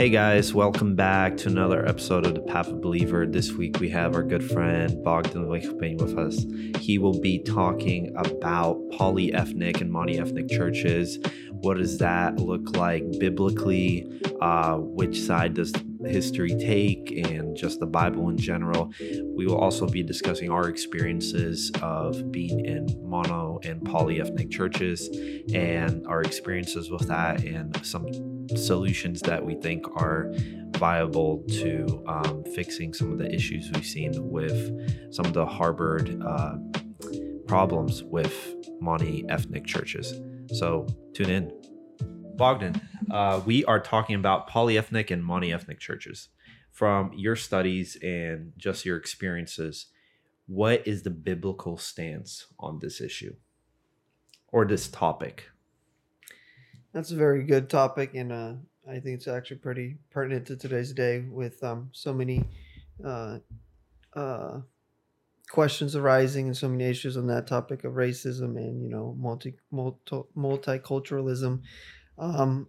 Hey guys, welcome back to another episode of the Path of Believer. This week we have our good friend Bogdan Vyhopen with us. He will be talking about polyethnic and monoethnic churches. What does that look like biblically? Uh, which side does history take and just the Bible in general. We will also be discussing our experiences of being in mono and polyethnic churches and our experiences with that and some solutions that we think are viable to um, fixing some of the issues we've seen with some of the harbored uh, problems with mono ethnic churches. So tune in. Bogdan, uh, we are talking about polyethnic and monoethnic churches. From your studies and just your experiences, what is the biblical stance on this issue or this topic? That's a very good topic, and uh, I think it's actually pretty pertinent to today's day with um, so many uh, uh, questions arising and so many issues on that topic of racism and you know multi, multi multiculturalism. Um,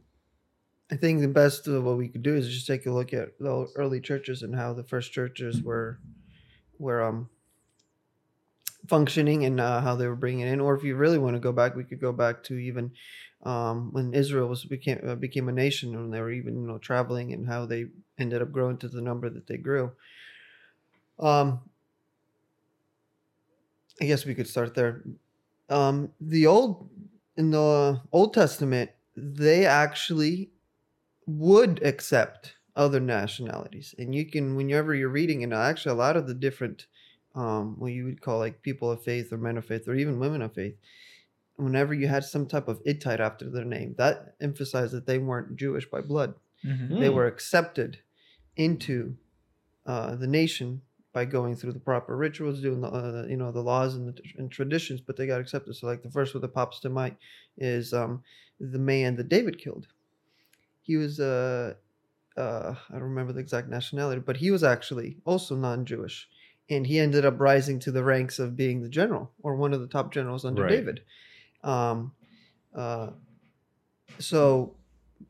I think the best of what we could do is just take a look at the early churches and how the first churches were were um functioning and uh, how they were bringing in. Or if you really want to go back, we could go back to even um, when Israel was became uh, became a nation, and they were even you know traveling and how they ended up growing to the number that they grew. Um, I guess we could start there. Um, the old in the Old Testament, they actually would accept other nationalities, and you can whenever you're reading, and actually a lot of the different um, what you would call like people of faith or men of faith or even women of faith, whenever you had some type of Ittite after their name, that emphasized that they weren't Jewish by blood. Mm-hmm. They were accepted into uh, the nation by going through the proper rituals, doing the uh, you know the laws and, the, and traditions, but they got accepted. So like the first one that pops to mind is um, the man that David killed. He was uh, uh, I don't remember the exact nationality, but he was actually also non-Jewish and he ended up rising to the ranks of being the general or one of the top generals under right. David. Um, uh, so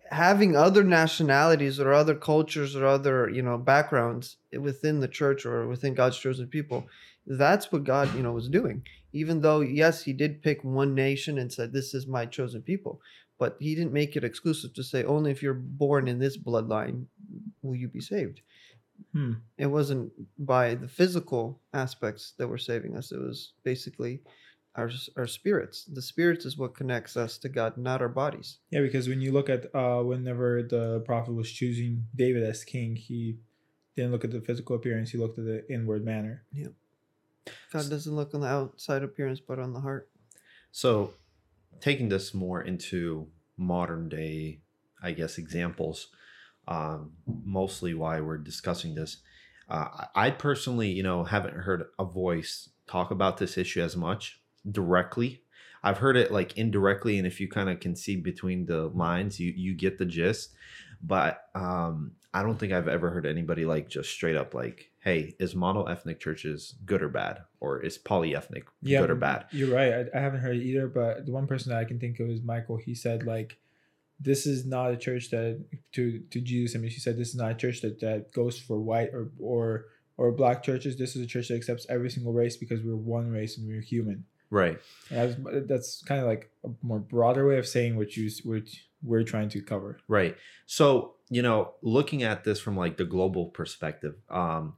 having other nationalities or other cultures or other you know backgrounds within the church or within God's chosen people, that's what God you know was doing. Even though yes, He did pick one nation and said this is my chosen people, but He didn't make it exclusive to say only if you're born in this bloodline will you be saved. Hmm. It wasn't by the physical aspects that were saving us. It was basically our our spirits. The spirits is what connects us to God, not our bodies. Yeah, because when you look at uh, whenever the prophet was choosing David as king, he didn't look at the physical appearance. He looked at the inward manner. Yeah. God doesn't look on the outside appearance, but on the heart. So, taking this more into modern day, I guess examples um, mostly why we're discussing this. Uh, I personally, you know, haven't heard a voice talk about this issue as much directly. I've heard it like indirectly, and if you kind of can see between the lines, you you get the gist. But um, I don't think I've ever heard anybody like just straight up like, "Hey, is mono ethnic churches good or bad, or is polyethnic yeah, good or bad?" You're right. I, I haven't heard it either. But the one person that I can think of is Michael. He said like this is not a church that to to Jesus. I mean, she said this is not a church that that goes for white or or or black churches. This is a church that accepts every single race because we're one race and we're human. Right. That's, that's kind of like a more broader way of saying what you which we're trying to cover. Right. So you know, looking at this from like the global perspective, um,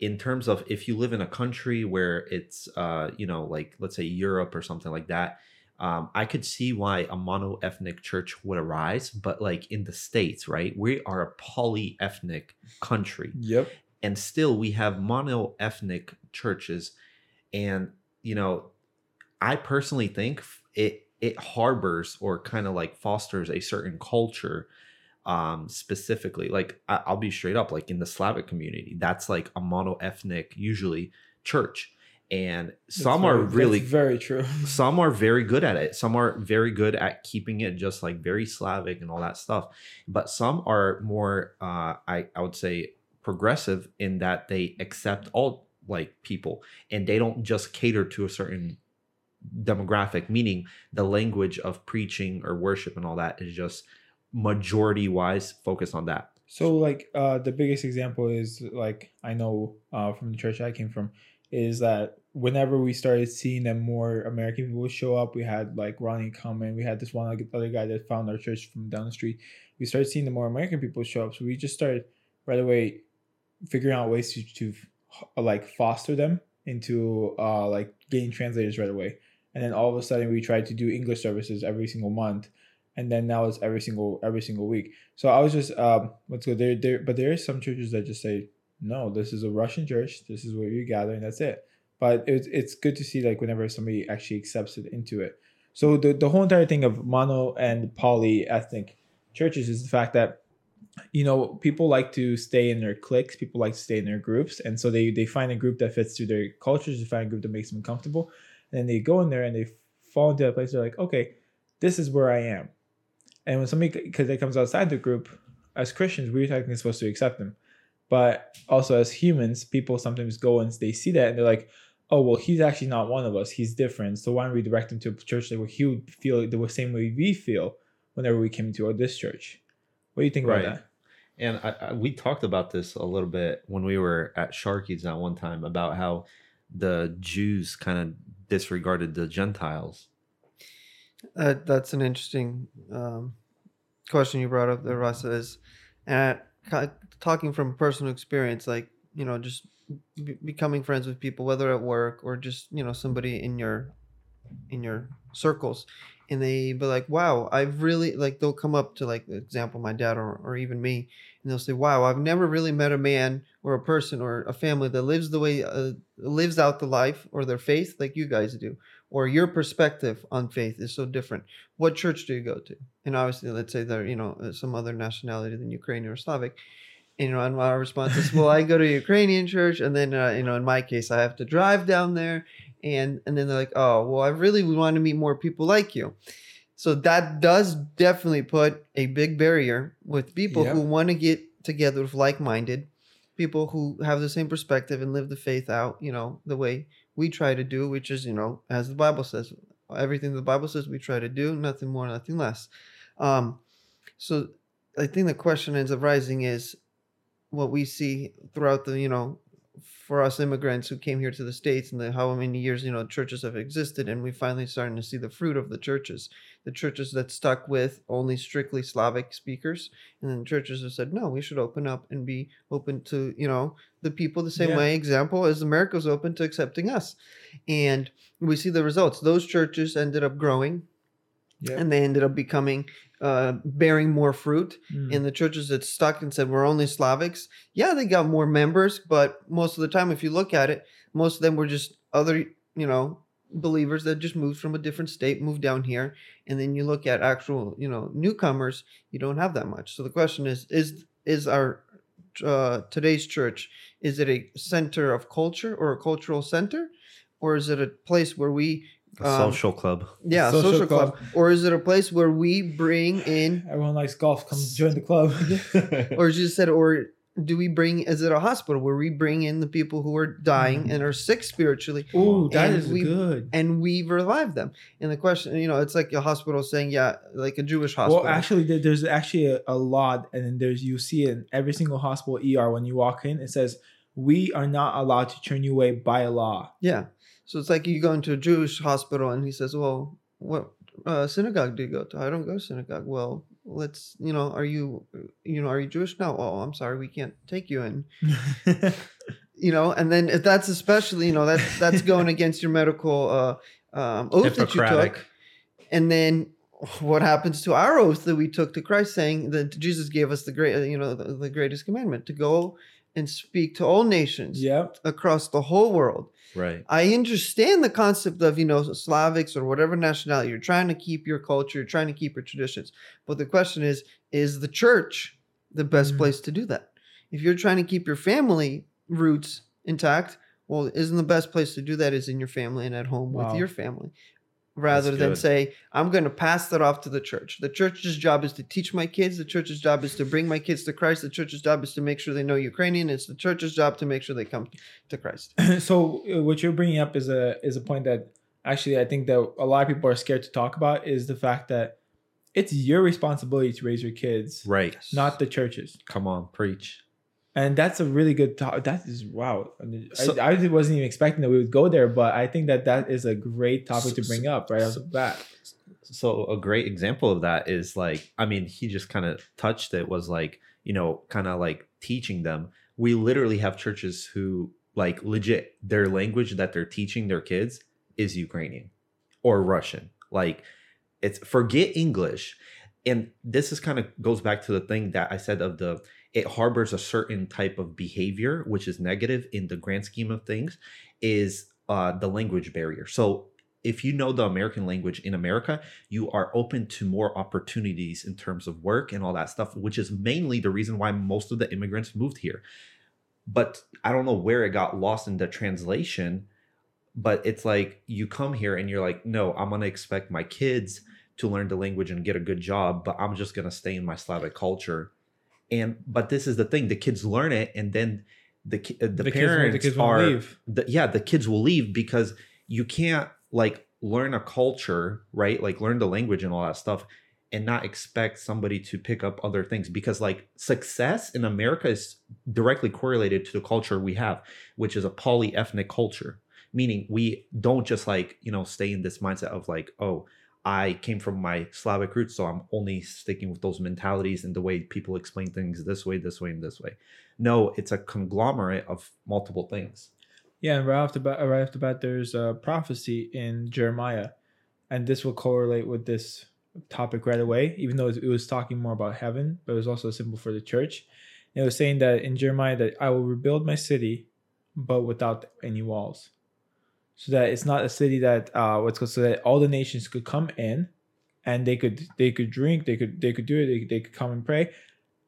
in terms of if you live in a country where it's uh, you know, like let's say Europe or something like that um, I could see why a mono ethnic church would arise, but like in the States, right? We are a poly ethnic country. Yep. And still we have mono ethnic churches. And, you know, I personally think it it harbors or kind of like fosters a certain culture um specifically like I, will be straight up like in the slavic community that's like a mono ethnic usually church. And some very, are really very true. some are very good at it. Some are very good at keeping it just like very slavic and all that stuff. But some are more uh i i would say progressive in that they accept all like people and they don't just cater to a certain demographic meaning the language of preaching or worship and all that is just majority wise focused on that So like uh the biggest example is like I know uh from the church I came from is that whenever we started seeing that more American people show up, we had like Ronnie come in, we had this one like, other guy that found our church from down the street. We started seeing the more American people show up, so we just started right away figuring out ways to to like foster them into uh like getting translators right away. And then all of a sudden we tried to do English services every single month and then now it's every single every single week. So I was just um let's go there there but there are some churches that just say no, this is a Russian church. This is where you gather and that's it. But it's it's good to see like whenever somebody actually accepts it into it. So the the whole entire thing of mono and poly ethnic churches is the fact that you know people like to stay in their cliques people like to stay in their groups and so they they find a group that fits to their cultures they find a group that makes them comfortable and then they go in there and they fall into a place they're like okay this is where i am and when somebody, because it comes outside the group, as Christians, we're technically supposed to accept them. But also as humans, people sometimes go and they see that and they're like, oh, well, he's actually not one of us. He's different. So why don't we direct him to a church where he would feel the same way we feel whenever we came to this church? What do you think Right. about that? And I, I, we talked about this a little bit when we were at Sharky's that one time about how the Jews kind of disregarded the Gentiles. Uh, that's an interesting um, question you brought up there, Rasa. Is and ki- talking from personal experience, like you know, just be- becoming friends with people, whether at work or just you know somebody in your in your circles, and they be like, "Wow, I've really like." They'll come up to like, example, my dad or or even me, and they'll say, "Wow, I've never really met a man or a person or a family that lives the way uh, lives out the life or their faith like you guys do." or your perspective on faith is so different. What church do you go to? And obviously, let's say they're you know uh, some other nationality than Ukrainian or Slavic. And, you know, and my response is, well, I go to Ukrainian church, and then uh, you know, in my case, I have to drive down there, and and then they're like, oh, well, I really would want to meet more people like you. So that does definitely put a big barrier with people who want to get together with like-minded people who have the same perspective and live the faith out, you know, the way we try to do, which is, you know, as the Bible says, everything the Bible says we try to do, nothing more, nothing less. Um, so I think the question ends up rising is what we see throughout the, you know, for us immigrants who came here to the States and the how many years, you know, churches have existed, and we finally starting to see the fruit of the churches. The churches that stuck with only strictly Slavic speakers, and then churches that said, no, we should open up and be open to, you know, the people the same Yeah. way, example, as America was open to accepting us. And we see the results. Those churches ended up growing Yeah. and they ended up becoming uh, bearing more fruit. Mm. And the churches that stuck and said we're only Slavics, yeah, they got more members, but most of the time, if you look at it, most of them were just other, you know, believers that just moved from a different state, moved down here, and then you look at actual, you know, newcomers, you don't have that much. So the question is, is is our uh, today's church is it a center of culture or a cultural center, or is it a place where we A Um, social club. yeah, Social social, club. club. Or is it a place where we bring in, Everyone likes golf. Come join the club. or as you said, or do we bring, is it a hospital where we bring in the people who are dying Mhm. and are sick spiritually Ooh, that And is we- good. and we revive them? And the question, you know, it's like a hospital saying, yeah, like a Jewish hospital. Well, actually, there's actually a, a lot, and then there's you see in every single hospital ER when you walk in. It says we are not allowed to turn you away by law. yeah. So it's like you go into a Jewish hospital and he says, well, what uh, synagogue do you go to? I don't go to synagogue. Well, let's, you know, are you, you know, are you Jewish? No. Oh, I'm sorry. We can't take you in. you know and then if that's especially you know that's that's going against your medical uh um oath that you took and then what happens to our oath that we took to christ saying that jesus gave us the great you know the, the greatest commandment to go and speak to all nations yep. across the whole world Right. I understand the concept of, you know, Slavics or whatever nationality. You're trying to keep your culture, you're trying to keep your traditions. But the question is, is the church the best Mhm. place to do that? If you're trying to keep your family roots intact, well, isn't the best place to do that is in your family and at home Wow. with your family? Rather That's than good. say, I'm going to pass that off to the church. The church's job is to teach my kids. The church's job is to bring my kids to Christ. The church's job is to make sure they know Ukrainian. It's the church's job to make sure they come to Christ. so uh, what you're bringing up is a is a point that actually I think that a lot of people are scared to talk about is the fact that it's your responsibility to raise your kids, Right. not the churches. Come on, preach. And that's a really good topic. That is wow. I, So- I, I wasn't even expecting that we would go there, but I think that that is a great topic to bring up right off the bat. So a great example of that is like, I mean, he just kind of touched it was like, you know, kind of like teaching them. We literally have churches who like legit their language that they're teaching their kids is Ukrainian or Russian. Like it's forget English. And this is kind of goes back to the thing that I said of the it harbors a certain type of behavior which is negative in the grand scheme of things is uh the language barrier. So if you know the American language in America, you are open to more opportunities in terms of work and all that stuff, which is mainly the reason why most of the immigrants moved here. But I don't know where it got lost in the translation. But it's like you come here and you're like, no, I'm gonna expect my kids to learn the language and get a good job, but I'm just gonna stay in my Slavic culture. And but this is the thing: the kids learn it, and then the uh, the, kids won't- parents the kids are leave. the, yeah the kids will leave because you can't like learn a culture right like learn the language and all that stuff and not expect somebody to pick up other things because like success in america is directly correlated to the culture we have which is a polyethnic culture meaning we don't just like you know stay in this mindset of like oh i came from my slavic roots so i'm only sticking with those mentalities and the way people explain things this way this way and this way no it's a conglomerate of multiple things Yeah, and right off the bat, right off the bat, there's a prophecy in Jeremiah, and this will correlate with this topic right away. Even though it was talking more about heaven, but it was also a symbol for the church. And it was saying that in Jeremiah that I will rebuild my city, but without any walls, so that it's not a city that uh, what's called so that all the nations could come in, and they could they could drink, they could they could do it, they, they could come and pray,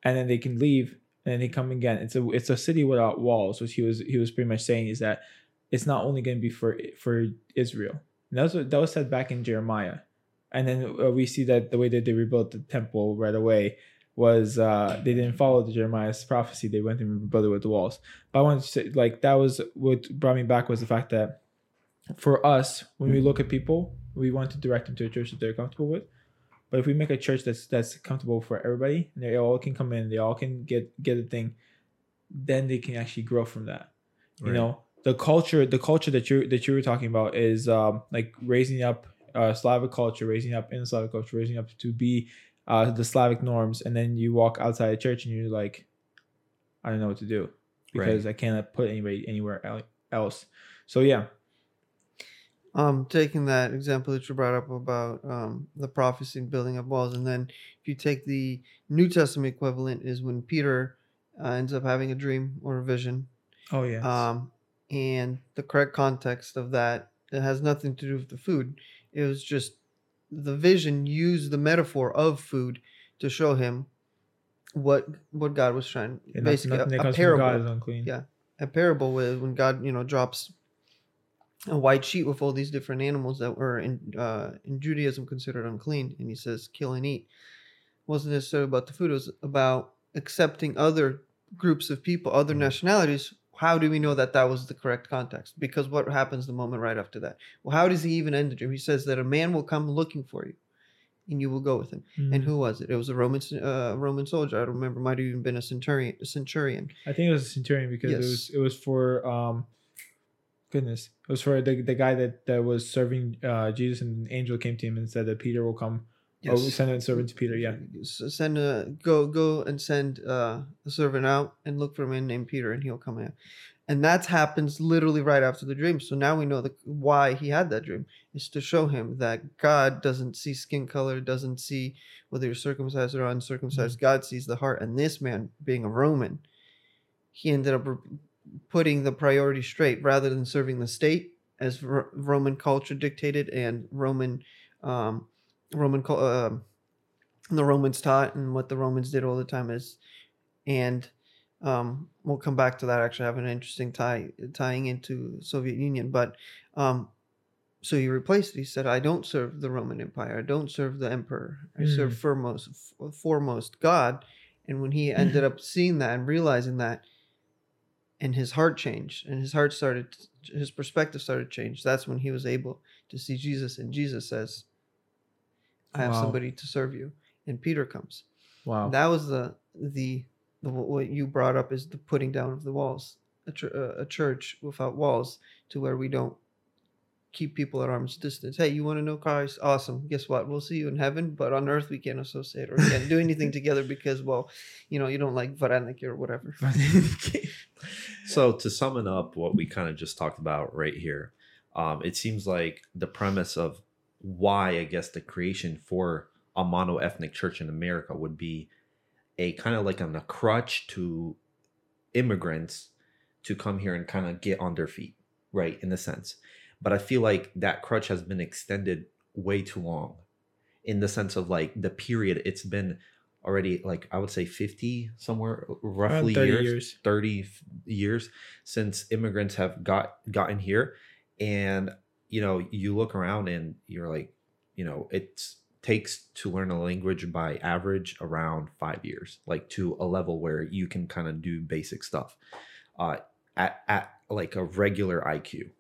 and then they can leave and then they come again. It's a it's a city without walls, which he was he was pretty much saying is that it's not only going to be for for Israel. And that was that was said back in Jeremiah, and then uh, we see that the way that they rebuilt the temple right away was uh they didn't follow the Jeremiah's prophecy. They went and rebuilt it with the walls. But I wanted to say like that was what brought me back was the fact that for us when we look at people, we want to direct them to a church that they're comfortable with. But if we make a church that's that's comfortable for everybody, and they all can come in, they all can get get a thing, then they can actually grow from that. You Right. know, the culture, the culture that you that you were talking about is um, like raising up uh, Slavic culture, raising up in Slavic culture, raising up to be uh, the Slavic norms, and then you walk outside the church and you're like, I don't know what to do because I cannot put anybody anywhere else. So yeah, um taking that example that you brought up about um the prophecy and building up walls and then if you take the new testament equivalent is when peter uh, ends up having a dream or a vision oh yeah, um and the correct context of that it has nothing to do with the food it was just the vision used the metaphor of food to show him what what god was trying Yeah, basically nothing a, a parable is unclean. Yeah. a parable with when God, you know, drops a white sheet with all these different animals that were in uh, in Judaism considered unclean, and he says kill and eat. wasn't necessarily about the food; it was about accepting other groups of people, other nationalities. How do we know that that was the correct context? Because what happens the moment right after that? Well, how does he even end the dream? He says that a man will come looking for you, and you will go with him. And Mhm. who was it? It was a Roman uh, Roman soldier. I don't remember. Might have even been a centurion. A centurion. I think it was a centurion because it was it was for um goodness. It was for the, the guy that, that was serving uh Jesus and an angel came to him and said that Peter will come oh send a servant to Peter, yeah. Send a go go and send uh, a servant out and look for a man named Peter, and he'll come in. And that happens literally right after the dream. So now we know the why he had that dream is to show him that God doesn't see skin color, doesn't see whether you're circumcised or uncircumcised. God sees the heart. And this man, being a Roman, he ended up putting the priority straight rather than serving the state as Ro- Roman culture dictated and Roman um, Roman uh, the Romans taught and what the Romans did all the time is, and um, we'll come back to that. Actually, I have an interesting tie tying into Soviet Union, but um, so he replaced it. He said, "I don't serve the Roman Empire. I don't serve the emperor. I serve foremost f- foremost God." And when he ended up seeing that and realizing that, and his heart changed, and his heart started, his perspective started to change. That's when he was able to see Jesus, and Jesus says, I have Wow. somebody to serve you. And Peter comes. Wow. That was the the the what you brought up is the putting down of the walls. A, chur- uh, a church without walls to where we don't keep people at arm's distance. Hey, you want to know Christ? Awesome. Guess what? We'll see you in heaven, but on earth we can't associate or can't do anything together because, well, you know, you don't like Varanik or whatever. So to sum it up, what we kind of just talked about right here, um, it seems like the premise of why I guess the creation for a mono ethnic church in America would be a kind of like on a crutch to immigrants to come here and kind of get on their feet, right? In a sense. But I feel like that crutch has been extended way too long in the sense of like the period it's been already like I would say 50 somewhere roughly 30 years, years. 30 years since immigrants have got gotten here and you know you look around and you're like you know it takes to learn a language by average around 5 years like to a level where you can kind of do basic stuff uh at at like a regular IQ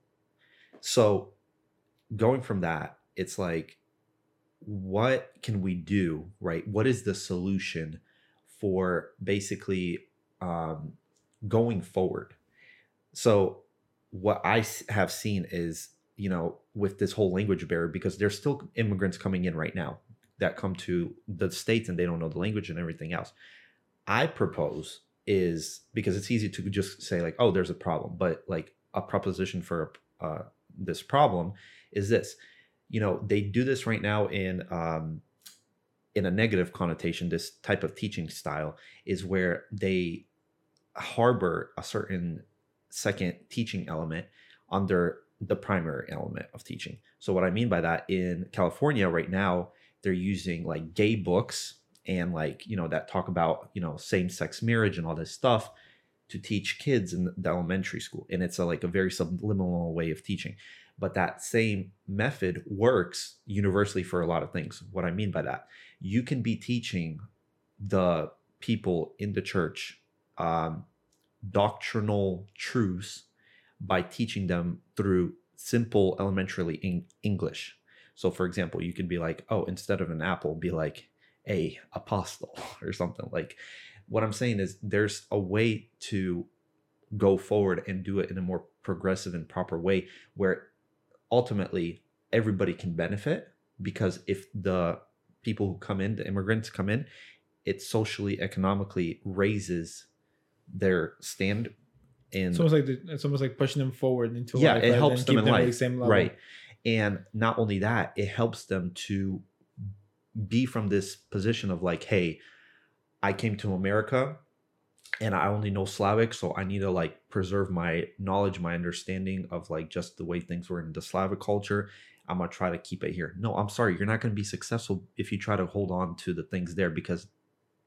so going from that it's like what can we do right? What is the solution for basically um, going forward? So what I have seen is you know with this whole language barrier because there's still immigrants coming in right now that come to the states and they don't know the language and everything else. I propose is because it's easy to just say like oh there's a problem but like a proposition for uh, this problem is this you know they do this right now in um in a negative connotation this type of teaching style is where they harbor a certain second teaching element under the primary element of teaching. So what i mean by that in california right now they're using like gay books and like you know that talk about you know same-sex marriage and all this stuff to teach kids in the elementary school. And it's a, like a very subliminal way of teaching but that same method works universally for a lot of things. What i mean by that you can be teaching the people in the church um, doctrinal truths by teaching them through simple elementary in- english. So for example you could be like oh instead of an apple be like a apostle or something. Like what i'm saying is there's a way to go forward and do it in a more progressive and proper way where ultimately everybody can benefit because if the people who come in the immigrants come in it socially economically raises their stand in It's almost like the, it's almost like pushing them forward into yeah life, it helps them in keeping at the life same level. right and not only that it helps them to be from this position of like hey i came to america and i only know slavic so i need to like preserve my knowledge my understanding of like just the way things were in the slavic culture i'm gonna try to keep it here no i'm sorry you're not gonna be successful if you try to hold on to the things there because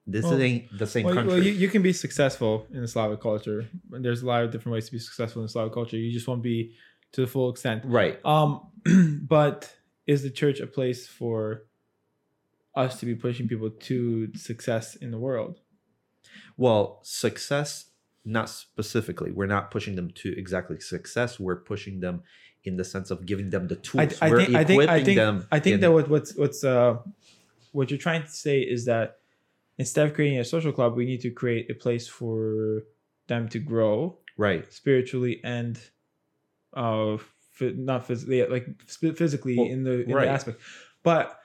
this Well- ain't the same Well, country well you, you can be successful in the Slavic culture. There's a lot of different ways to be successful in Slavic culture. You just won't be to the full extent. right Um, but is the church a place for us to be pushing people to success in the world? Well, success, not specifically. We're not pushing them to exactly success. We're pushing them in the sense of giving them the tools. I, I We're think I think I think them. I think in- that what what's what's uh what you're trying to say is that instead of creating a social club, we need to create a place for them to grow right. spiritually and uh not physically like physically Well, in the in right. the aspect but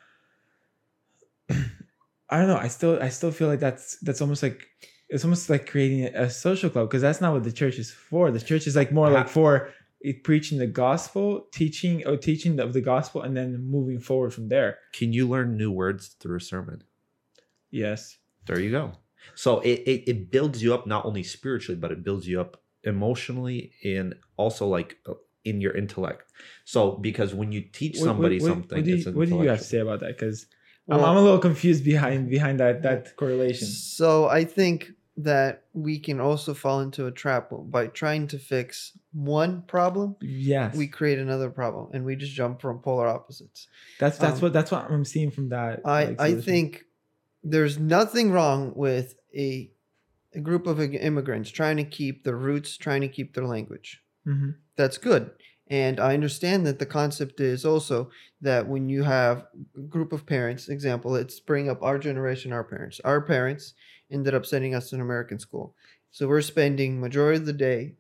i don't know i still i still feel like that's that's almost like it's almost like creating a, a social club because that's not what the church is for the church is like more like for it, preaching the gospel teaching or teaching of the gospel and then moving forward from there Can you learn new words through a sermon? yes There you go. So it, it it builds you up not only spiritually, but it builds you up emotionally and also like uh, in your intellect. So because when you teach What- what- somebody what, something, what do, it's you, what do you have to say about that because I'm, I'm a little confused behind behind that that correlation So I think that we can also fall into a trap by trying to fix one problem. yes We create another problem, and we just jump from polar opposites. That's that's Um, what that's what I'm seeing from that. I like, I think there's nothing wrong with a a group of immigrants trying to keep their roots, trying to keep their language. Mhm. That's good, And I understand that the concept is also that when you have a group of parents, example, let's bring up our generation, our parents. Our parents ended up sending us to an American school. So we're spending majority of the day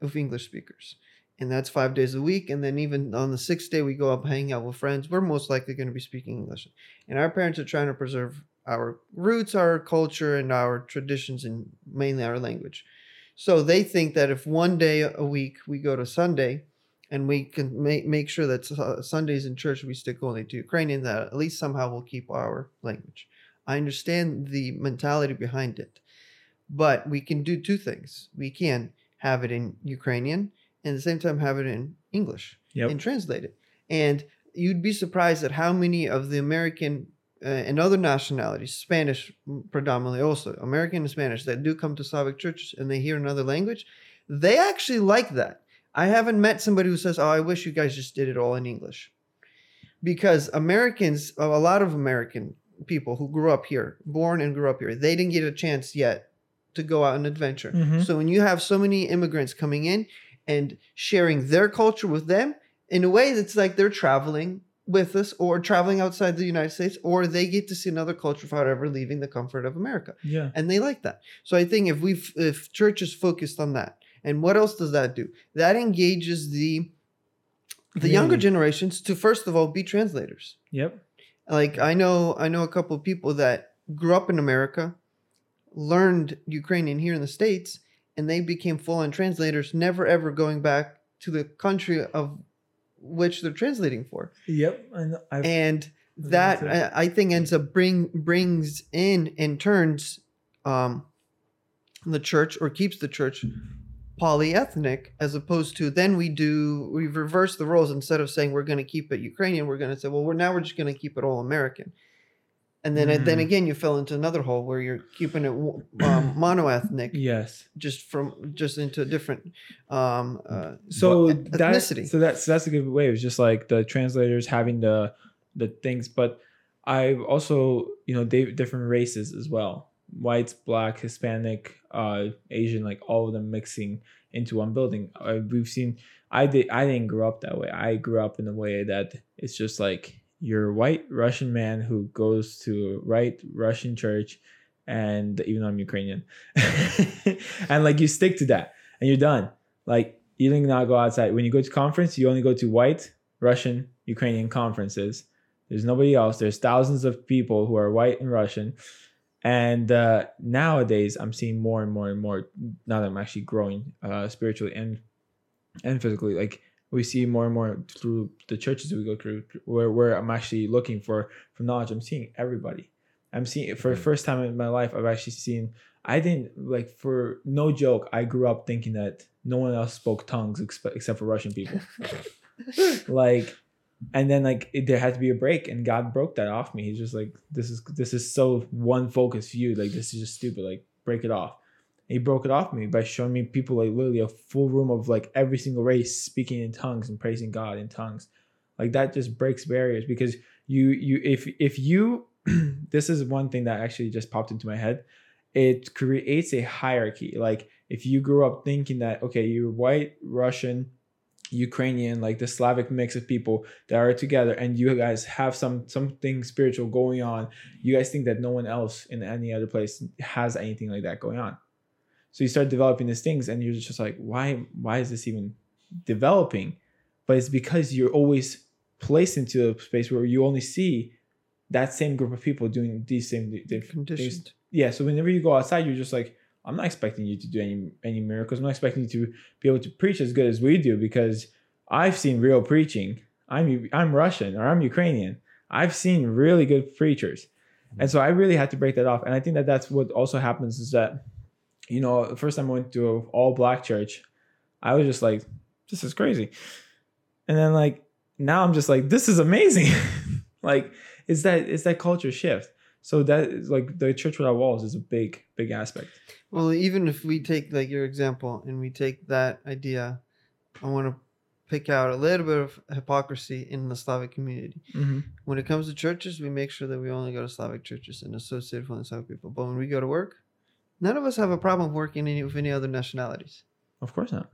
of English speakers. And that's five days a week. And then even on the sixth day we go up hang out with friends, we're most likely going to be speaking English. And our parents are trying to preserve our roots, our culture, and our traditions, and mainly our language. So they think that if one day a week we go to Sunday, and we can make make sure that uh, Sundays in church we stick only to Ukrainian, that at least somehow we'll keep our language. I understand the mentality behind it, but we can do two things. We can have it in Ukrainian and at the same time have it in English Yep. and translate it. And you'd be surprised at how many of the American uh, and other nationalities, Spanish predominantly also, American and Spanish, that do come to Slavic churches and they hear another language, they actually like that. I haven't met somebody who says, "Oh, I wish you guys just did it all in English," because Americans, a lot of American people who grew up here, born and grew up here, they didn't get a chance yet to go out and adventure. Mhm. So when you have so many immigrants coming in and sharing their culture with them, in a way, it's like they're traveling with us or traveling outside the United States, or they get to see another culture without ever leaving the comfort of America Yeah. and they like that. So I think if we if churches focused on that, and what else does that do? That engages the the younger generations to first of all be translators. Yep. Like I know I know a couple of people that grew up in America, learned Ukrainian here in the states, and they became full on translators, never ever going back to the country of which they're translating for Yep. And I've, and that I, I think ends up bring brings in and turns um, the church or keeps the church polyethnic as opposed to then we do we reverse the roles instead of saying we're going to keep it Ukrainian we're going to say well we're now we're just going to keep it all American and then then Mm. again you fell into another hole where you're keeping it um, monoethnic yes. just from just into a different um uh, so what- that so that's that's a good way. It's just like the translators having the the things, but I've also you know they different races as well, whites, black, Hispanic, uh, Asian, like all of them mixing into one building. Uh, we've seen. I did. I didn't grow up that way. I grew up in a way that it's just like you're a white Russian man who goes to a right Russian church, and even though I'm Ukrainian, and like you stick to that, and you're done. Like you do not go outside. When you go to conference, you only go to white, Russian, Ukrainian conferences. There's nobody else. There's thousands of people who are white and Russian. And uh, nowadays, I'm seeing more and more and more. Now that I'm actually growing uh, spiritually and and physically, like we see more and more through the churches we go through, where where I'm actually looking for for knowledge. I'm seeing everybody. I'm seeing for the first time in my life. I've actually seen. I didn't like for no joke. I grew up thinking that no one else spoke tongues except, except for Russian people. like, and then like it, there had to be a break, and God broke that off me. He's just like, this is this is so one focused view. Like this is just stupid. Like break it off. And he broke it off me by showing me people like literally a full room of like every single race speaking in tongues and praising God in tongues. Like that just breaks barriers because you you if if you this is one thing that actually just popped into my head it creates a hierarchy like if you grew up thinking that okay you're white russian ukrainian like the slavic mix of people that are together and you guys have some something spiritual going on. You guys think that no one else in any other place has anything like that going on. So you start developing these things and you're just like why why is this even developing? But it's because you're always placed into a space where you only see that same group of people doing these same things yeah so whenever you go outside you're just like i'm not expecting you to do any any miracles. I'm not expecting you to be able to preach as good as we do because i've seen real preaching. I'm i'm russian or i'm ukrainian. I've seen really good preachers. Mm-hmm. And so i really had to break that off. And i think that that's what also happens is that you know the first time i went to an all black church i was just like this is crazy. And then like now i'm just like this is amazing. Like it's that it's that culture shift so that is like the church without walls is a big, big aspect. Well, even if we take like your example and we take that idea, I want to pick out a little bit of hypocrisy in the Slavic community. Mm-hmm. When it comes to churches, we make sure that we only go to Slavic churches and associate with Slavic people. But when we go to work, none of us have a problem working any, with any other nationalities. Of course not.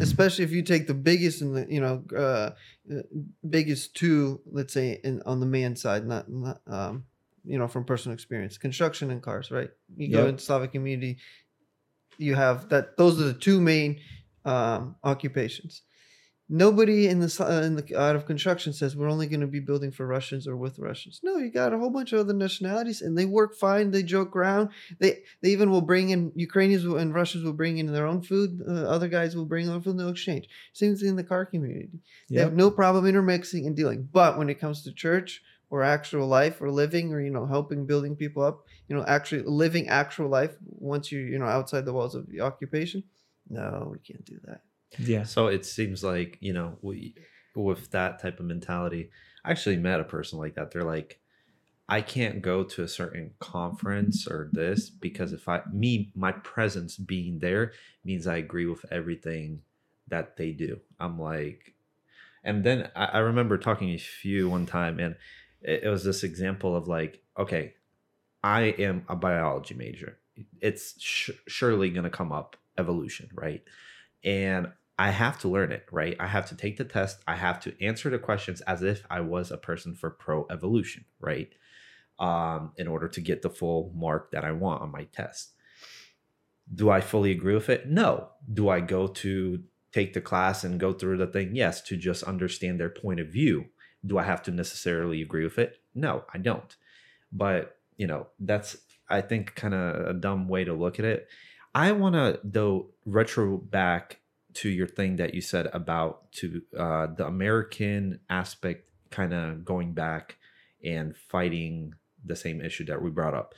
especially if you take the biggest and the you know uh, uh, biggest two let's say in, on the man side not, not um you know from personal experience construction and cars right you go Yep. into slavic community you have that those are the two main um occupations nobody in the uh, in the out of construction says we're only going to be building for russians or with russians no you got a whole bunch of other nationalities and they work fine they joke around they they even will bring in Ukrainians and Russians will bring in their own food. Uh, other guys will bring their food. They'll exchange. Same thing in the car community. They have no problem intermixing and dealing. But when it comes to church or actual life or living or you know helping building people up, you know actually living actual life once you you know outside the walls of the occupation, no, we can't do that. Yeah. So it seems like, you know, we, with that type of mentality, I actually met a person like that. They're like, I can't go to a certain conference or this because if I, me, my presence being there means I agree with everything that they do. I'm like, and then I, I remember talking to you one time and it, it was this example of like, okay, I am a biology major. It's sh- surely going to come up evolution, right? and I have to learn it, right? I have to take the test. I have to answer the questions as if I was a person for pro evolution, right? Um, in order to get the full mark that I want on my test. Do I fully agree with it? No. Do I go to take the class and go through the thing? Yes, to just understand their point of view. Do I have to necessarily agree with it? No, I don't. But, you know, that's, I think, kind of a dumb way to look at it. I want to though retro back to your thing that you said about to uh, the American aspect, kind of going back and fighting the same issue that we brought up.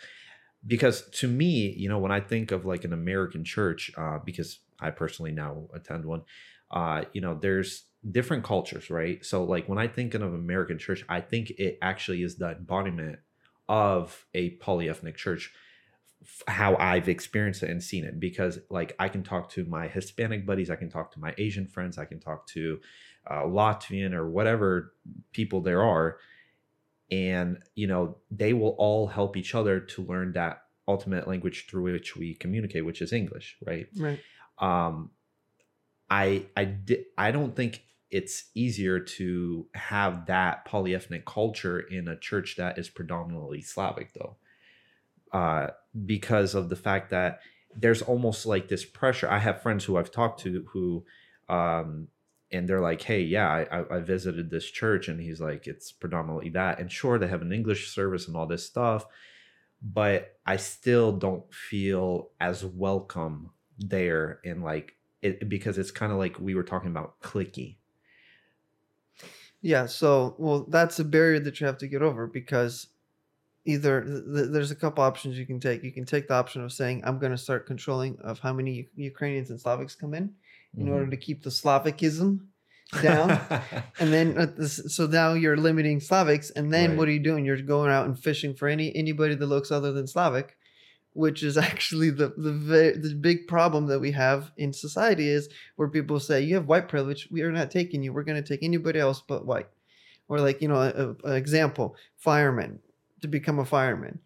Because to me, you know, when I think of like an American church, uh, because I personally now attend one, uh, you know, there's different cultures, right? So like when I think of American church, I think it actually is the embodiment of a polyethnic church how I've experienced it and seen it because like I can talk to my Hispanic buddies, I can talk to my Asian friends, I can talk to uh, Latvian or whatever people there are, and you know they will all help each other to learn that ultimate language through which we communicate, which is English, right? Right. um i i di- i don't think it's easier to have that polyethnic culture in a church that is predominantly slavic though uh because of the fact that there's almost like this pressure. I have friends who i've talked to who um and they're like hey yeah I, I visited this church and he's like it's predominantly that. And sure they have an english service and all this stuff but i still don't feel as welcome there and like it because it's kind of like we were talking about clicky Yeah. So, well, that's a barrier that you have to get over because either th- th- there's a couple options you can take. You can take the option of saying, I'm going to start controlling of how many U- Ukrainians and Slavics come in in order mm-hmm. to keep the Slavicism down. and then uh, this, so now you're limiting Slavics, and then Right. what are you doing? You're going out and fishing for any anybody that looks other than Slavic, which is actually the the the big problem that we have in society is where people say you have white privilege, we are not taking you. We're going to take anybody else but white, or like you know, a, a example, firemen to become a fireman.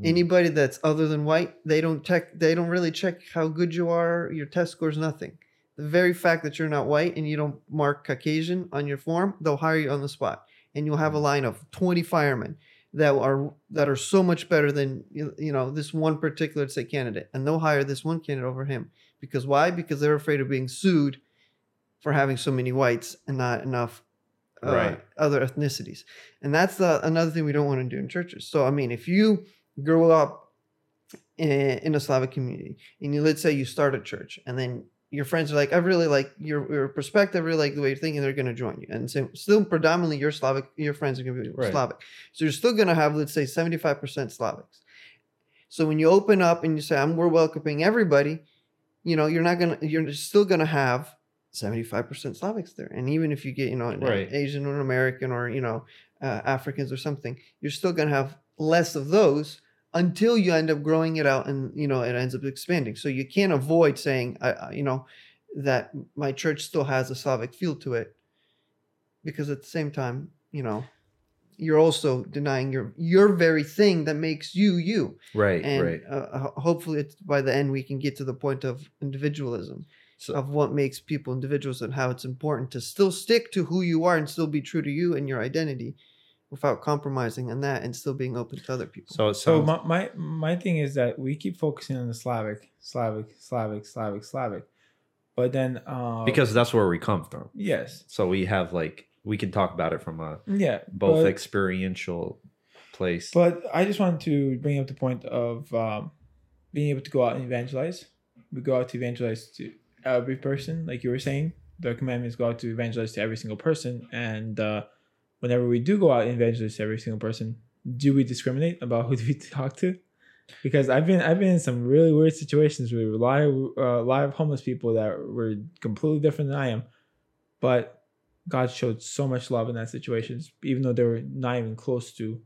Mm. Anybody that's other than white, they don't check. They don't really check how good you are. Your test scores nothing. The very fact that you're not white and you don't mark Caucasian on your form, they'll hire you on the spot, and you'll have a line of 20 firemen that are that are so much better than you you know this one particular say candidate, and they'll hire this one candidate over him because why? Because they're afraid of being sued for having so many whites and not enough uh, Right. other ethnicities, and that's the, another thing we don't want to do in churches. So I mean, if you grow up in, in a Slavic community, and you let's say you start a church, and then your friends are like, I really like your, your perspective, I really like the way you're thinking, they're going to join you. And so still predominantly your Slavic, your friends are going to be Right. Slavic. So you're still going to have, let's say 75% Slavics. So when you open up and you say, I'm, we're welcoming everybody, you know, you're not going to, you're still going to have 75% Slavics there. And even if you get, you know, Right. Asian or American or, you know, uh, Africans or something, you're still going to have less of those until you end up growing it out and you know it ends up expanding. So you can't avoid saying you know that my church still has a slavic feel to it because at the same time you know you're also denying your your very thing that makes you you. Right and right. uh, hopefully it's, by the end we can get to the point of individualism So- of what makes people individuals and how it's important to still stick to who you are and still be true to you and your identity without compromising on that and still being open to other people. So it So my, my my thing is that we keep focusing on the Slavic, Slavic, Slavic, Slavic, Slavic, but then uh, because that's where we come from. yes, So we have like we can talk about it from a yeah, both but- experiential place. But I just wanted to bring up the point of um, being able to go out and evangelize. We go out to evangelize to every person, like you were saying. The commandments go out to evangelize to every single person. And uh, whenever we do go out and evangelize every single person, do we discriminate about who do we talk to? Because I've been I've been in some really weird situations with a lot of uh, of homeless people that were completely different than I am, but God showed so much love in that situations, even though they were not even close to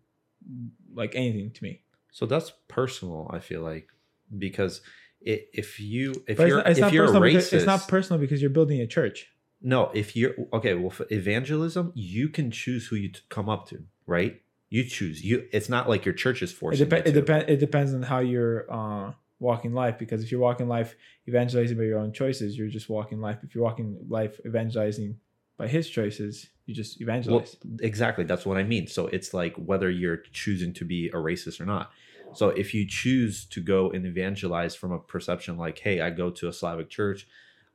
like anything to me. So that's personal. I feel like because it, if you if But you're it's, not- it's if not you're a racist, because, it's not personal because you're building a church. No. If you're okay, well, for evangelism, you can choose who you t- come up to, right? You choose. You. It's not like your church is It, forcing. dep- you it depends. It depends on how you're uh, walking life. Because if you're walking life evangelizing by your own choices, you're just walking life. If you're walking life evangelizing by His choices, you just Well, evangelize. exactly. That's what I mean. So it's like whether you're choosing to be a racist or not. So if you choose to go and evangelize from a perception like, hey, I go to a Slavic church,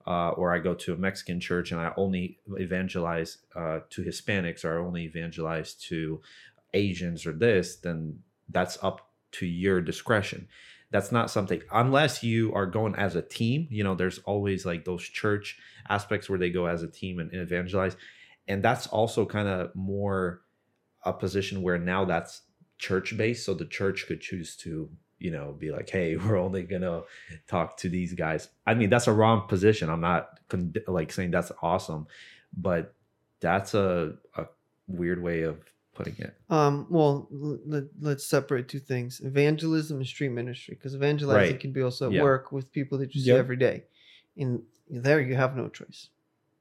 uh, or I go to a Mexican church and I only evangelize uh, to Hispanics or I only evangelize to Asians or this, then that's up to your discretion. That's not something unless you are going as a team. You know, there's always like those church aspects where they go as a team and, and evangelize and that's also kind of more a position where now that's church based so the church could choose to you know be like hey we're only gonna talk to these guys i mean that's a wrong position i'm not con- like saying that's awesome but that's a, a weird way of putting it Um, well, l- let, let's separate two things: evangelism and street ministry. Because evangelizing Right. can be also at Yeah. work with people that you see Yep. every day. And there, you have no choice.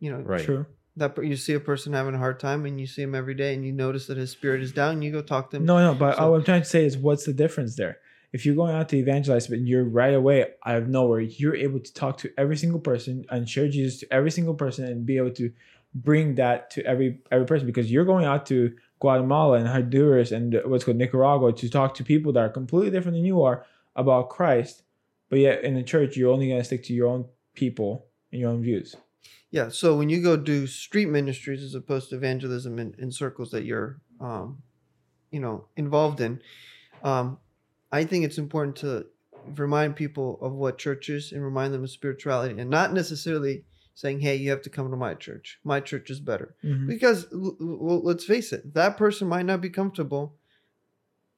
You know, right True. that you see a person having a hard time, and you see him every day, and you notice that his spirit is down. You go talk to him. No, no. But So- what I'm trying to say is, what's the difference there? If you're going out to evangelize, but you're right away out of nowhere, you're able to talk to every single person and share Jesus to every single person, and be able to bring that to every every person because you're going out to Guatemala and Honduras and what's called Nicaragua to talk to people that are completely different than you are about Christ, but yet in the church you're only going to stick to your own people and your own views. Yeah. So when you go do street ministries as opposed to evangelism in, in circles that you're, um, you know, involved in, um, I think it's important to remind people of what church is and remind them of spirituality and not necessarily saying, hey, you have to come to my church. My church is better. Mm-hmm. Because l- l- well, let's face it, that person might not be comfortable,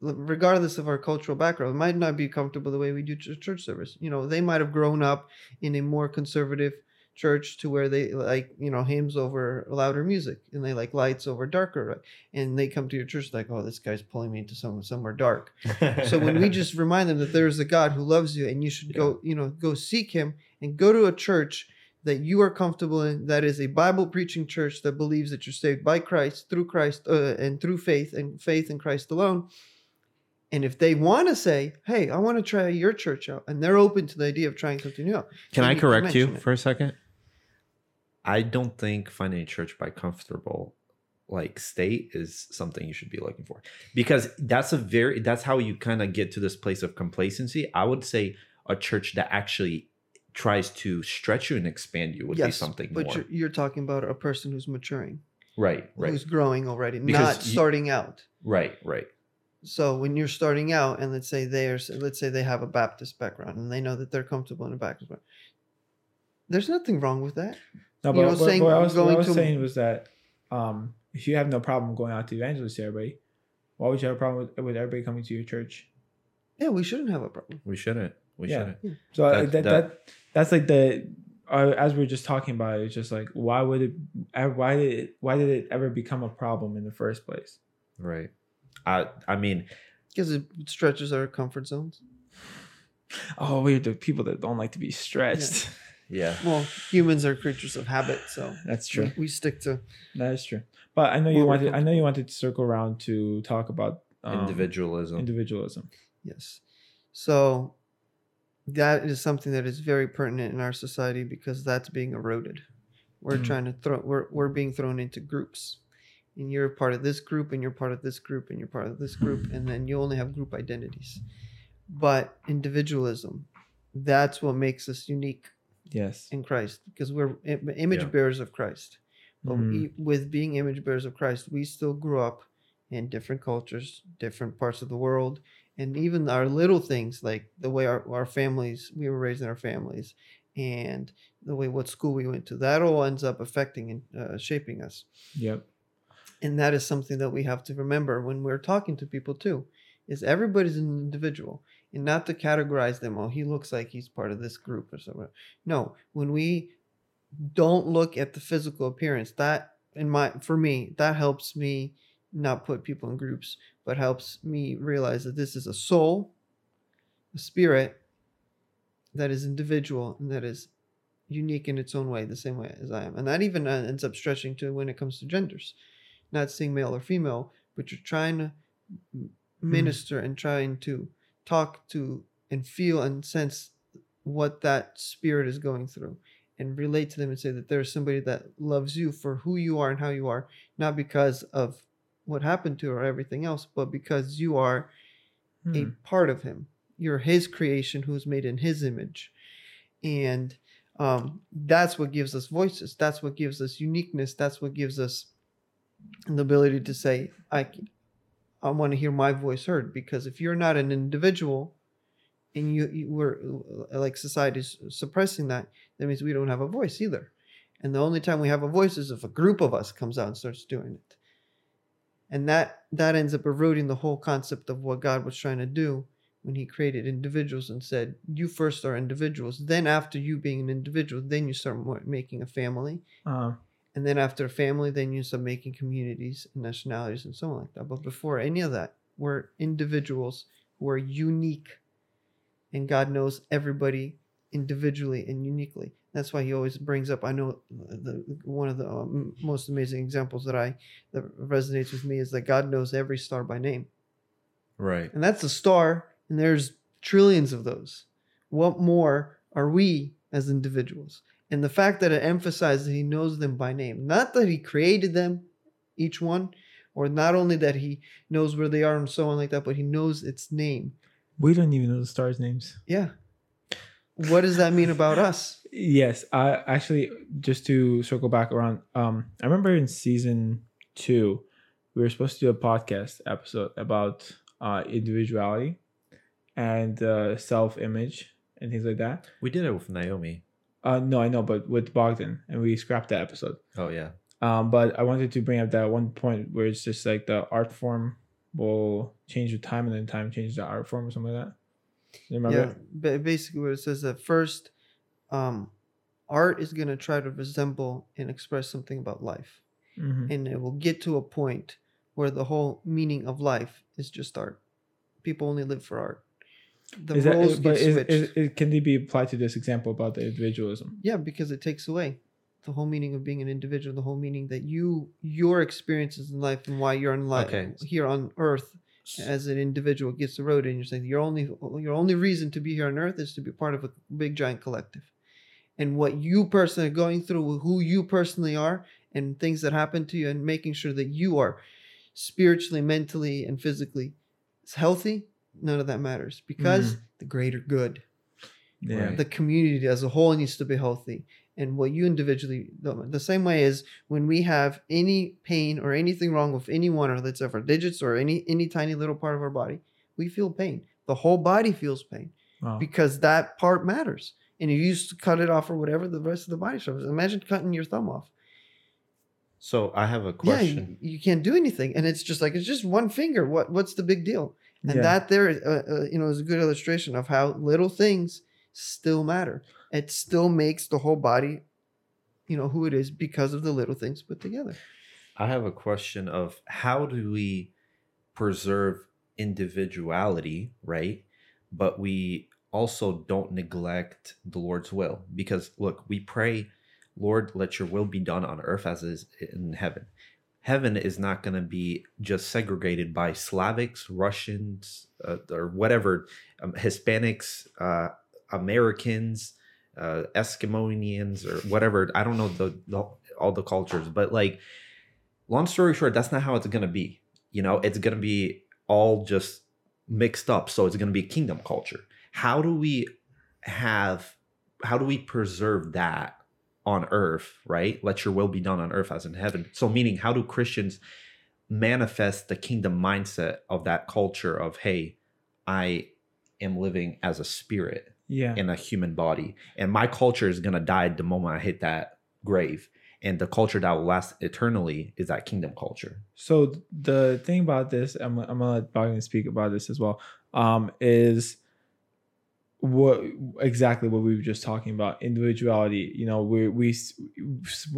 regardless of our cultural background, might not be comfortable the way we do church service. You know, they might have grown up in a more conservative church to where they like you know hymns over louder music and they like lights over darker and they come to your church like oh this guy's pulling me into some somewhere dark so when we just remind them that there is a God who loves you and you should go, you know, go seek him and go to a church that you are comfortable in, that is a Bible preaching church that believes that you're saved by Christ, through Christ, uh, and through faith and faith in Christ alone. And if they want to say, hey, I want to try your church out, and they're open to the idea of trying something new. Can I you correct you it. for a second? I don't think finding a church by comfortable like state is something you should be looking for because that's a very that's how you kind of get to this place of complacency. I would say a church that actually tries to stretch you and expand you would be something but more. you're, you're talking about a person who's maturing, Right, right, who's growing already, Because not you- starting out. right, right. So when you're starting out, and let's say they're let's say they have a Baptist background, and they know that they're comfortable in a Baptist background, there's nothing wrong with that. No, You but know, what, saying- what I was, what I was to- saying was that um, if you have no problem going out to evangelize to everybody, why would you have a problem with, with everybody coming to your church? Yeah, we shouldn't have a problem. We shouldn't. We Yeah. shouldn't. So That- that, that, that- that's like the uh, as we are just talking about it, it's just like why would it why did it why did it ever become a problem in the first place? Right. I I mean, Because it stretches our comfort zones. Oh, we're the people that don't like to be stretched. yeah. Well, humans are creatures of habit, so That's true. we, we stick to. That is true. But I know you wanted I know you wanted to circle around to talk about um, Individualism. individualism. Yes. So that is something that is very pertinent in our society because that's being eroded. We're Mm. trying to throw we're we're being thrown into groups. And you're part of this group and you're part of this group and you're part of this group and then you only have group identities. But individualism, that's what makes us unique Yes. in Christ because we're image Yeah. bearers of Christ. But Mm. we, with being image bearers of Christ, we still grew up in different cultures, different parts of the world, and even our little things like the way our, our families, we were raised in our families, and the way what school we went to, that all ends up affecting and uh, shaping us. Yep. And that is something that we have to remember when we're talking to people too, is everybody's an individual and not to categorize them. Oh, he looks like he's part of this group or something. No, when we don't look at the physical appearance, that in my for me that helps me not put people in groups, but helps me realize that this is a soul, a spirit that is individual and that is unique in its own way, the same way as I am. And that even uh, ends up stretching to when it comes to genders not seeing male or female, but you're trying to m- minister and trying to talk to and feel and sense what that spirit is going through and relate to them and say that there's somebody that loves you for who you are and how you are, not because of what happened to or everything else, but because you are a Hmm. part of him. You're his creation who's made in his image. And um, that's what gives us voices. That's what gives us uniqueness. That's what gives us the ability to say, I, I want to hear my voice heard. Because if you're not an individual and you, you were like society's suppressing that, that means we don't have a voice either. And the only time we have a voice is if a group of us comes out and starts doing it and that that ends up eroding the whole concept of what god was trying to do when he created individuals and said you first are individuals then after you being an individual then you start making a family Uh, and then after family then you start making communities and nationalities and so on like that. But before any of that we're individuals who are unique and god knows everybody individually and uniquely. That's why he always brings up i know the one of the um, most amazing examples that i that resonates with me is that god knows every star by name. Right. and that's a star and there's trillions of those. What more are we as individuals and the fact that it emphasizes he knows them by name not that he created them each one or not only that he knows where they are and so on like that but he knows its name we don't even know the stars' names. yeah what does that mean about us Yes, I actually just to circle back around. Um, I remember in season two, we were supposed to do a podcast episode about uh individuality and uh, self image and things like that. We did it with Naomi. Uh, no, I know, but with Bogdan, and we scrapped that episode. Oh yeah. Um, but I wanted to bring up that one point where it's just like the art form will change with time, and then time changes the art form or something like that. You remember? yeah ba- basically what it says that first um art is going to try to resemble and express something about life hmm and it will get to a point where the whole meaning of life is just art. People only live for art. The is roles but get is, switched. is, is, can they be applied to this example about the individualism? yeah, because it takes away the whole meaning of being an individual, the whole meaning that you your experiences in life and why you're in life Okay. here on earth as an individual gets eroded and you're saying your only your only reason to be here on earth is to be part of a big giant collective. And what you personally are going through, who you personally are, and things that happen to you, and making sure that you are spiritually, mentally, and physically healthy, none of that matters because mm. the greater good. Yeah. Right. the community as a whole needs to be healthy. And what you individually the, the same way is when we have any pain or anything wrong with any one or let's say our digits or any any tiny little part of our body we feel pain. The whole body feels pain Wow. because that part matters. And if you used to cut it off or whatever the rest of the body suffers imagine cutting your thumb off. So I have a yeah question. you, you can't do anything. And it's just like it's just one finger. What what's the big deal and Yeah. that there uh, uh, you know is a good illustration of how little things still matter it still makes the whole body you know who it is because of the little things put together I have a question of how do we preserve individuality, right? But we also don't neglect the Lord's will. Because look, we pray, Lord, let your will be done on earth as is in heaven. Heaven is not going to be just segregated by Slavics, Russians, uh, or whatever, um, Hispanics, uh, Americans, uh, Eskimoians, or whatever. I don't know the, the all the cultures, but like, long story short, that's not how it's gonna be. You know, it's gonna be all just mixed up. So it's gonna be kingdom culture. How do we have? How do we preserve that on earth? Right? Let your will be done on earth as in heaven. So meaning, how do Christians manifest the kingdom mindset of that culture of hey, I am living as a spirit Yeah. in a human body. And my culture is gonna die the moment I hit that grave. And the culture that will last eternally is that kingdom culture. So the thing about this, I'm, I'm gonna let Bogdan speak about this as well. Um, is what exactly what we were just talking about individuality you know we we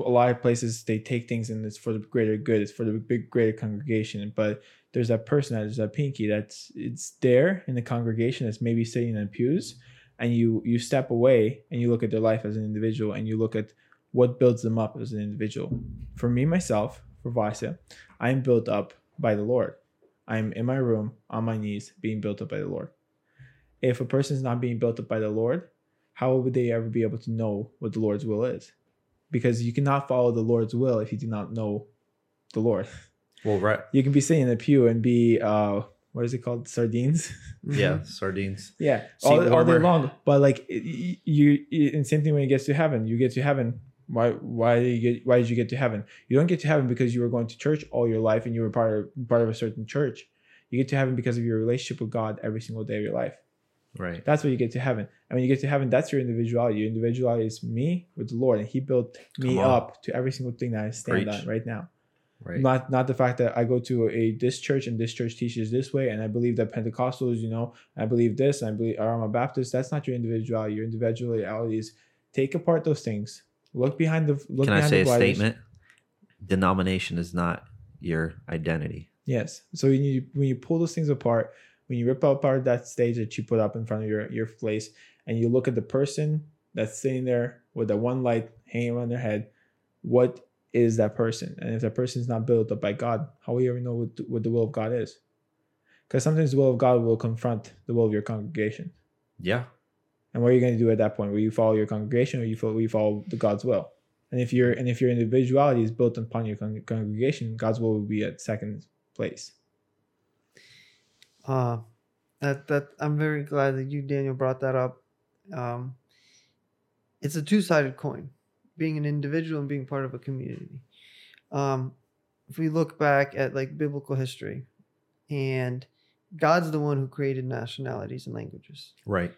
a lot of places they take things and it's for the greater good it's for the big greater congregation but there's that person that is that pinky that's it's there in the congregation that's maybe sitting in pews and you you step away and you look at their life as an individual and you look at what builds them up as an individual. For me myself for Vasya, i'm built up by the lord. I'm in my room on my knees being built up by the lord if a person is not being built up by the Lord, how would they ever be able to know what the Lord's will is? Because you cannot follow the Lord's will if you do not know the Lord. Well, right. You can be sitting in the pew and be uh what is it called? Sardines? Yeah, sardines. yeah. All, all day long. But like you, and same thing when you get to heaven. You get to heaven. Why why did you get why did you get to heaven? You don't get to heaven because you were going to church all your life and you were part of part of a certain church. You get to heaven because of your relationship with God every single day of your life. Right. That's when you get to heaven. And when you get to heaven, that's your individuality. Your individuality is me with the Lord, and He built me up to every single thing that I stand Preach. on right now. Right. Not not the fact that I go to a this church and this church teaches this way, and I believe that Pentecostals, you know, I believe this, and I believe or I'm a Baptist. That's not your individuality. Your individuality is take apart those things. Look behind the look Can I say the a statement? Denomination is not your identity. Yes. So when you when you pull those things apart, when you rip apart that stage that you put up in front of your your place, and you look at the person that's sitting there with the one light hanging around their head, what is that person? And if that person is not built up by God, how will you ever know what, what the will of God is? Because sometimes the will of God will confront the will of your congregation. Yeah. And what are you going to do at that point? Will you follow your congregation or you follow, will you follow the God's will? And if your and if your individuality is built upon your con- congregation, God's will will be at second place. Uh, that that I'm very glad that you, Daniel, brought that up. Um, it's a two-sided coin, being an individual and being part of a community. Um, if we look back at like biblical history, and God's the one who created nationalities and languages Right.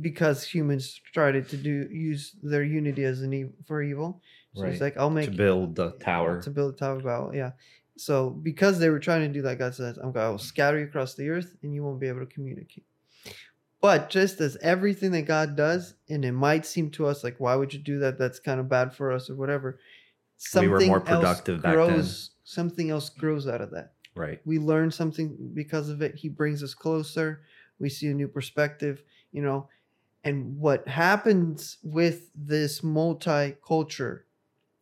because humans started to do use their unity as an e- for evil. So Right. it's like I'll make to build the tower. to build the tower of Babel. Yeah. So because they were trying to do that, God says, "I'm going to scatter you across the earth, and you won't be able to communicate." But just as everything that God does, and it might seem to us like, "Why would you do that? That's kind of bad for us, or whatever." We were more else productive back then. grows, Something else grows out of that. right. We learn something because of it. He brings us closer. We see a new perspective, you know. And what happens with this multi culture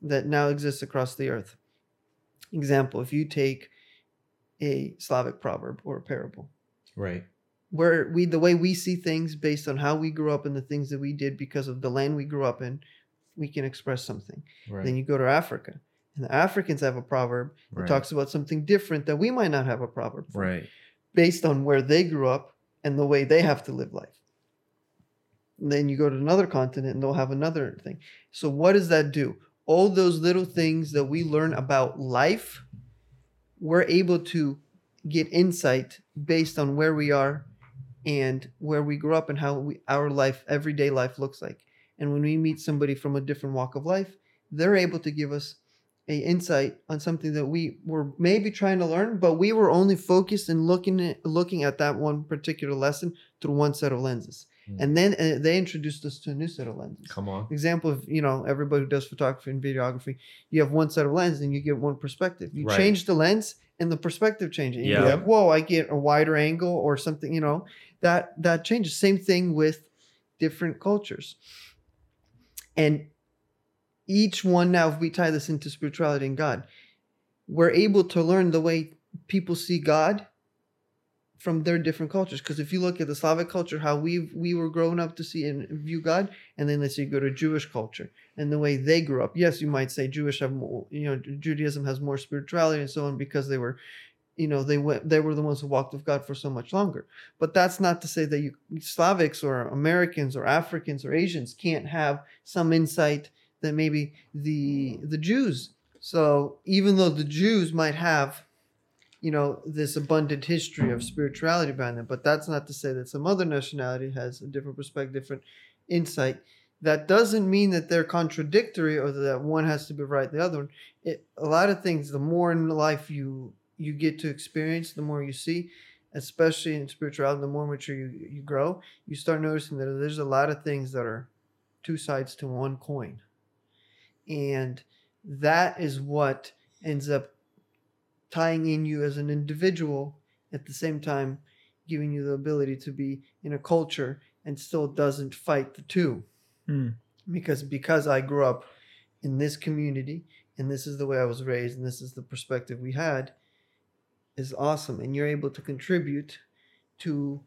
that now exists across the earth? Example, if you take a Slavic proverb or a parable, Right. where we the way we see things based on how we grew up and the things that we did because of the land we grew up in, we can express something. Right. Then you go to Africa, and the Africans have a proverb that right. talks about something different that we might not have a proverb for right. based on where they grew up and the way they have to live life. And then you go to another continent and they'll have another thing. So what does that do? All those little things that we learn about life, we're able to get insight based on where we are and where we grew up and how we, our life, everyday life looks like. And when we meet somebody from a different walk of life, they're able to give us a insight on something that we were maybe trying to learn, but we were only focused and looking at looking at that one particular lesson through one set of lenses. Mm. And then uh, they introduced us to a new set of lenses. Come on. Example of you know everybody who does photography and videography, you have one set of lenses and you get one perspective. You Right. change the lens and the perspective changes. You're Yeah. like, whoa, I get a wider angle or something. You know that that changes. Same thing with different cultures. And each one now, if we tie this into spirituality and God, we're able to learn the way people see God from their different cultures. Because if you look at the Slavic culture, how we we were grown up to see and view God, and then let's say you go to Jewish culture and the way they grew up. Yes, you might say Jewish have more, you know, Judaism has more spirituality and so on because they were, you know, they went they were the ones who walked with God for so much longer. But that's not to say that you Slavics or Americans or Africans or Asians can't have some insight that maybe the the Jews. So even though the Jews might have you know this abundant history of spirituality behind them but that's not to say that some other nationality has a different perspective different insight. That doesn't mean that they're contradictory or that one has to be right the other one. It, a lot of things the more in life you you get to experience the more you see especially in spirituality the more mature you, you grow you start noticing that there's a lot of things that are two sides to one coin. And that is what ends up tying in you as an individual at the same time giving you the ability to be in a culture and still doesn't fight the two. Mm. because because i grew up in this community and this is the way i was raised and this is the perspective we had is awesome. And you're able to contribute to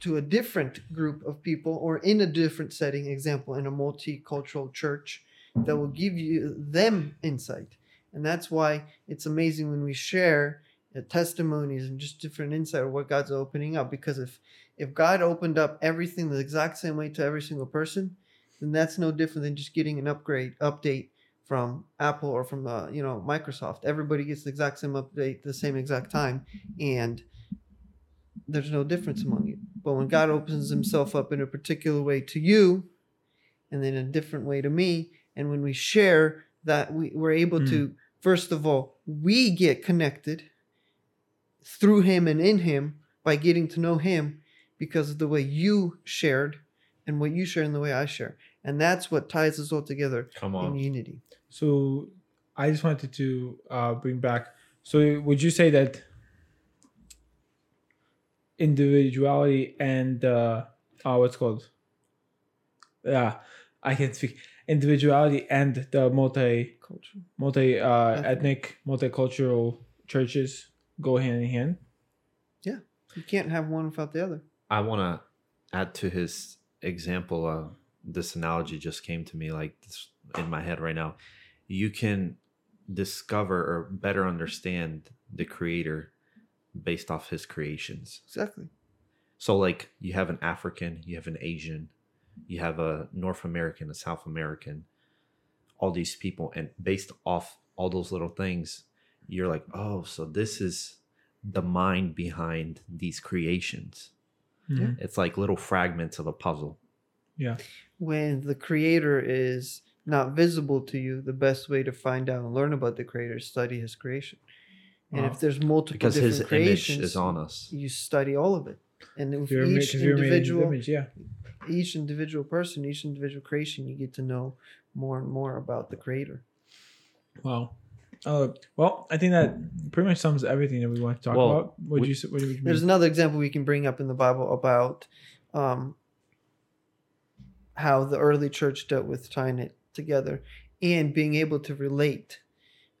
to a different group of people or in a different setting example in a multicultural church that will give you them insight and that's why it's amazing when we share uh, testimonies and just different insight of what God's opening up. Because if if God opened up everything the exact same way to every single person, then that's no different than just getting an upgrade update from Apple or from uh, you know Microsoft. Everybody gets the exact same update the same exact time, and there's no difference among you. But when God opens Himself up in a particular way to you, and then a different way to me, and when we share that we, we're able Mm. to first of all we get connected through him and in him by getting to know him because of the way you shared and what you share and the way I share. And that's what ties us all together Come in unity. So I just wanted to uh, bring back. So would you say that individuality and uh, uh what's called? Yeah, I can speak. Individuality and the multi Culture. multi uh, Ethnic. ethnic multicultural churches go hand in hand. Yeah, you can't have one without the other. I want to add to his example. Uh, this analogy just came to me like this in my head right now. You can discover or better understand the creator based off his creations. Exactly. So, like, you have an African, you have an Asian, you have a North American, a South American, all these people, and based off all those little things, you're like, oh, so this is the mind behind these creations. Mhm. It's like little fragments of a puzzle. Yeah. When the creator is not visible to you, the best way to find out and learn about the creator is study his creation. And Wow. if there's multiple Because his different image is on us. you study all of it. And if If you're, ma- each if you're made individual image, yeah. Each individual person, each individual creation, you get to know more and more about the creator. Wow. Uh, well, I think that pretty much sums everything that we want to talk Well, about. What you what you There's mean? another example we can bring up in the Bible about um, how the early church dealt with tying it together and being able to relate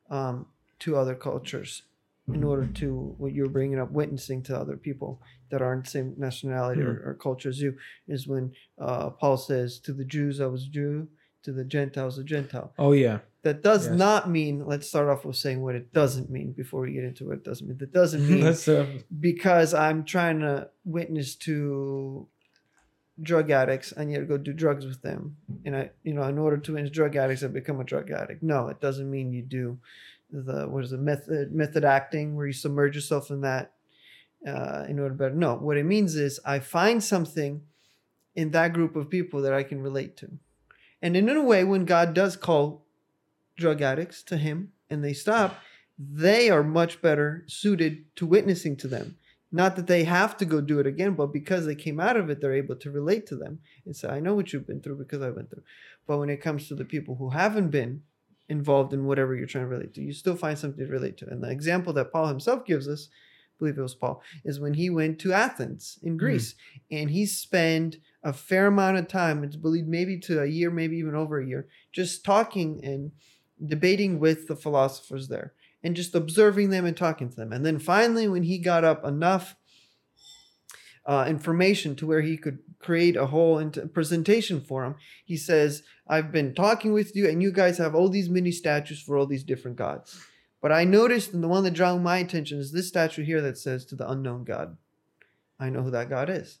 um, to other cultures in order to what you were bringing up, witnessing to other people that aren't the same nationality or, or culture as you, is when uh, Paul says, "To the Jews I was Jew, to the Gentiles a Gentile." Oh yeah. That does Yes. not mean. Let's start off with saying what it doesn't mean before we get into what it doesn't mean. That doesn't mean uh, because I'm trying to witness to drug addicts, I need to go do drugs with them. And I, you know, in order to witness drug addicts, I become a drug addict. No, it doesn't mean you do the what is it method method acting where you submerge yourself in that uh, in order to better. No, what it means is I find something in that group of people that I can relate to, and in a way, when God does call drug addicts to Him and they stop, they are much better suited to witnessing to them. Not that they have to go do it again, but because they came out of it, they're able to relate to them and say, I know what you've been through because I went through. But when it comes to the people who haven't been involved in whatever you're trying to relate to, you still find something to relate to. And the example that Paul himself gives us, I believe it was Paul, is when he went to Athens in hmm. Greece and he spent a fair amount of time, it's believed maybe to a year, maybe even over a year, just talking and debating with the philosophers there and just observing them and talking to them. And then finally, when he got up enough uh, information to where he could create a whole int- presentation for him. He says, I've been talking with you, and you guys have all these mini statues for all these different gods. But I noticed, and the one that drew my attention is this statue here that says to the unknown God. I know who that God is.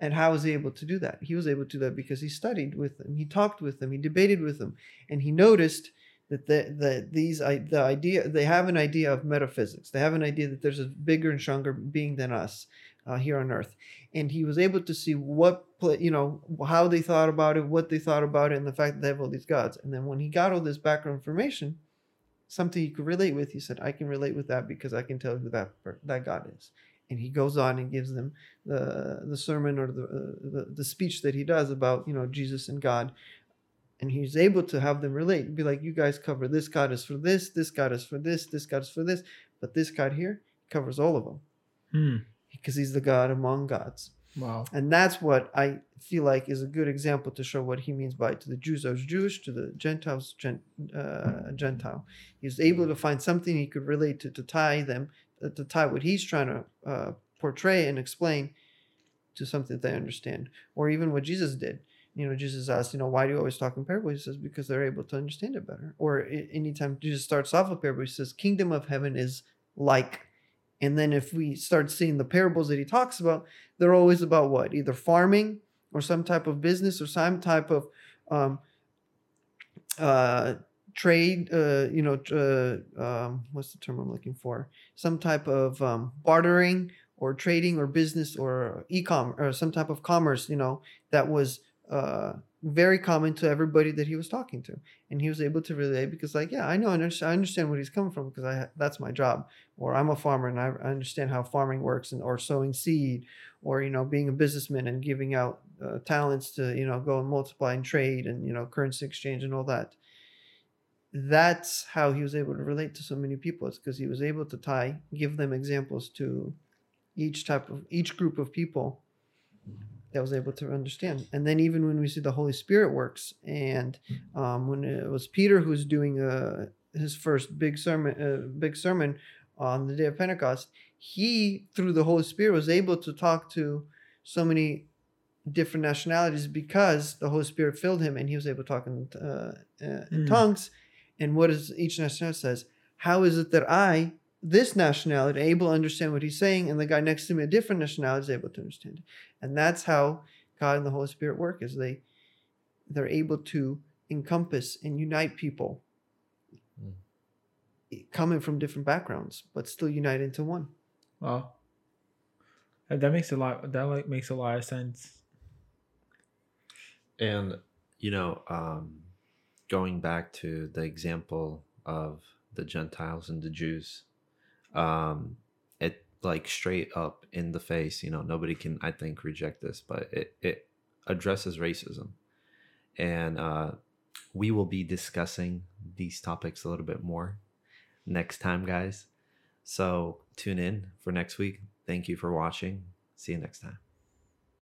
And how was he able to do that? He was able to do that because he studied with them, he talked with them, he debated with them, and he noticed that the, the these the idea they have an idea of metaphysics. They have an idea that there's a bigger and stronger being than us uh, here on Earth, and he was able to see what you know how they thought about it, what they thought about it, and the fact that they have all these gods. And then when he got all this background information, something he could relate with, he said, "I can relate with that because I can tell who that that God is." and he goes on and gives them the the sermon or the, uh, the, the speech that he does about you know Jesus and God, and he's able to have them relate, be like, you guys cover this God is for this, this God is for this, this God is for this, but this God here covers all of them Hmm. Because he's the God among gods. Wow. And that's what I feel like is a good example to show what he means by to the Jews I was Jewish, to the Gentiles gent, uh, Gentile. He was able to find something he could relate to to tie them, uh, to tie what he's trying to uh, portray and explain to something that they understand, or even what Jesus did. You know, Jesus asked, you know, why do you always talk in parables? He says because they're able to understand it better. Or anytime Jesus starts off a parable, he says, "Kingdom of heaven is like." And then if we start seeing the parables that he talks about, they're always about what? Either farming or some type of business or some type of um, uh, trade. Uh, you know, uh, um, what's the term I'm looking for? Some type of um, bartering or trading or business or e-com or some type of commerce. You know, that was uh, very common to everybody that he was talking to, and he was able to relate because, like, yeah, I know, I understand, where he's coming from because i that's my job, or I'm a farmer and I, I understand how farming works, and or sowing seed, or you know, being a businessman and giving out uh, talents to you know go and multiply and trade and you know currency exchange and all that. That's how he was able to relate to so many people. It's because he was able to tie, give them examples to each type of each group of people that was able to understand. And then even when we see the Holy Spirit works, and um, when it was Peter who was doing uh, his first big sermon, uh, big sermon on the day of Pentecost, he through the Holy Spirit was able to talk to so many different nationalities because the Holy Spirit filled him, and he was able to talk in, uh, uh, in Mm. tongues. And what is each nationality says? How is it that I, this nationality, able to understand what he's saying, and the guy next to me, a different nationality, is able to understand it? and that's how god and the holy spirit work is they they're able to encompass and unite people Mm. coming from different backgrounds but still unite into one Wow. That that makes a lot. That like makes a lot of sense. And you know, um, going back to the example of the Gentiles and the Jews, um, it like straight up in the face. You know, nobody can I think reject this, but it it addresses racism, and uh, we will be discussing these topics a little bit more next time, guys. So tune in for next week. Thank you for watching. See you next time.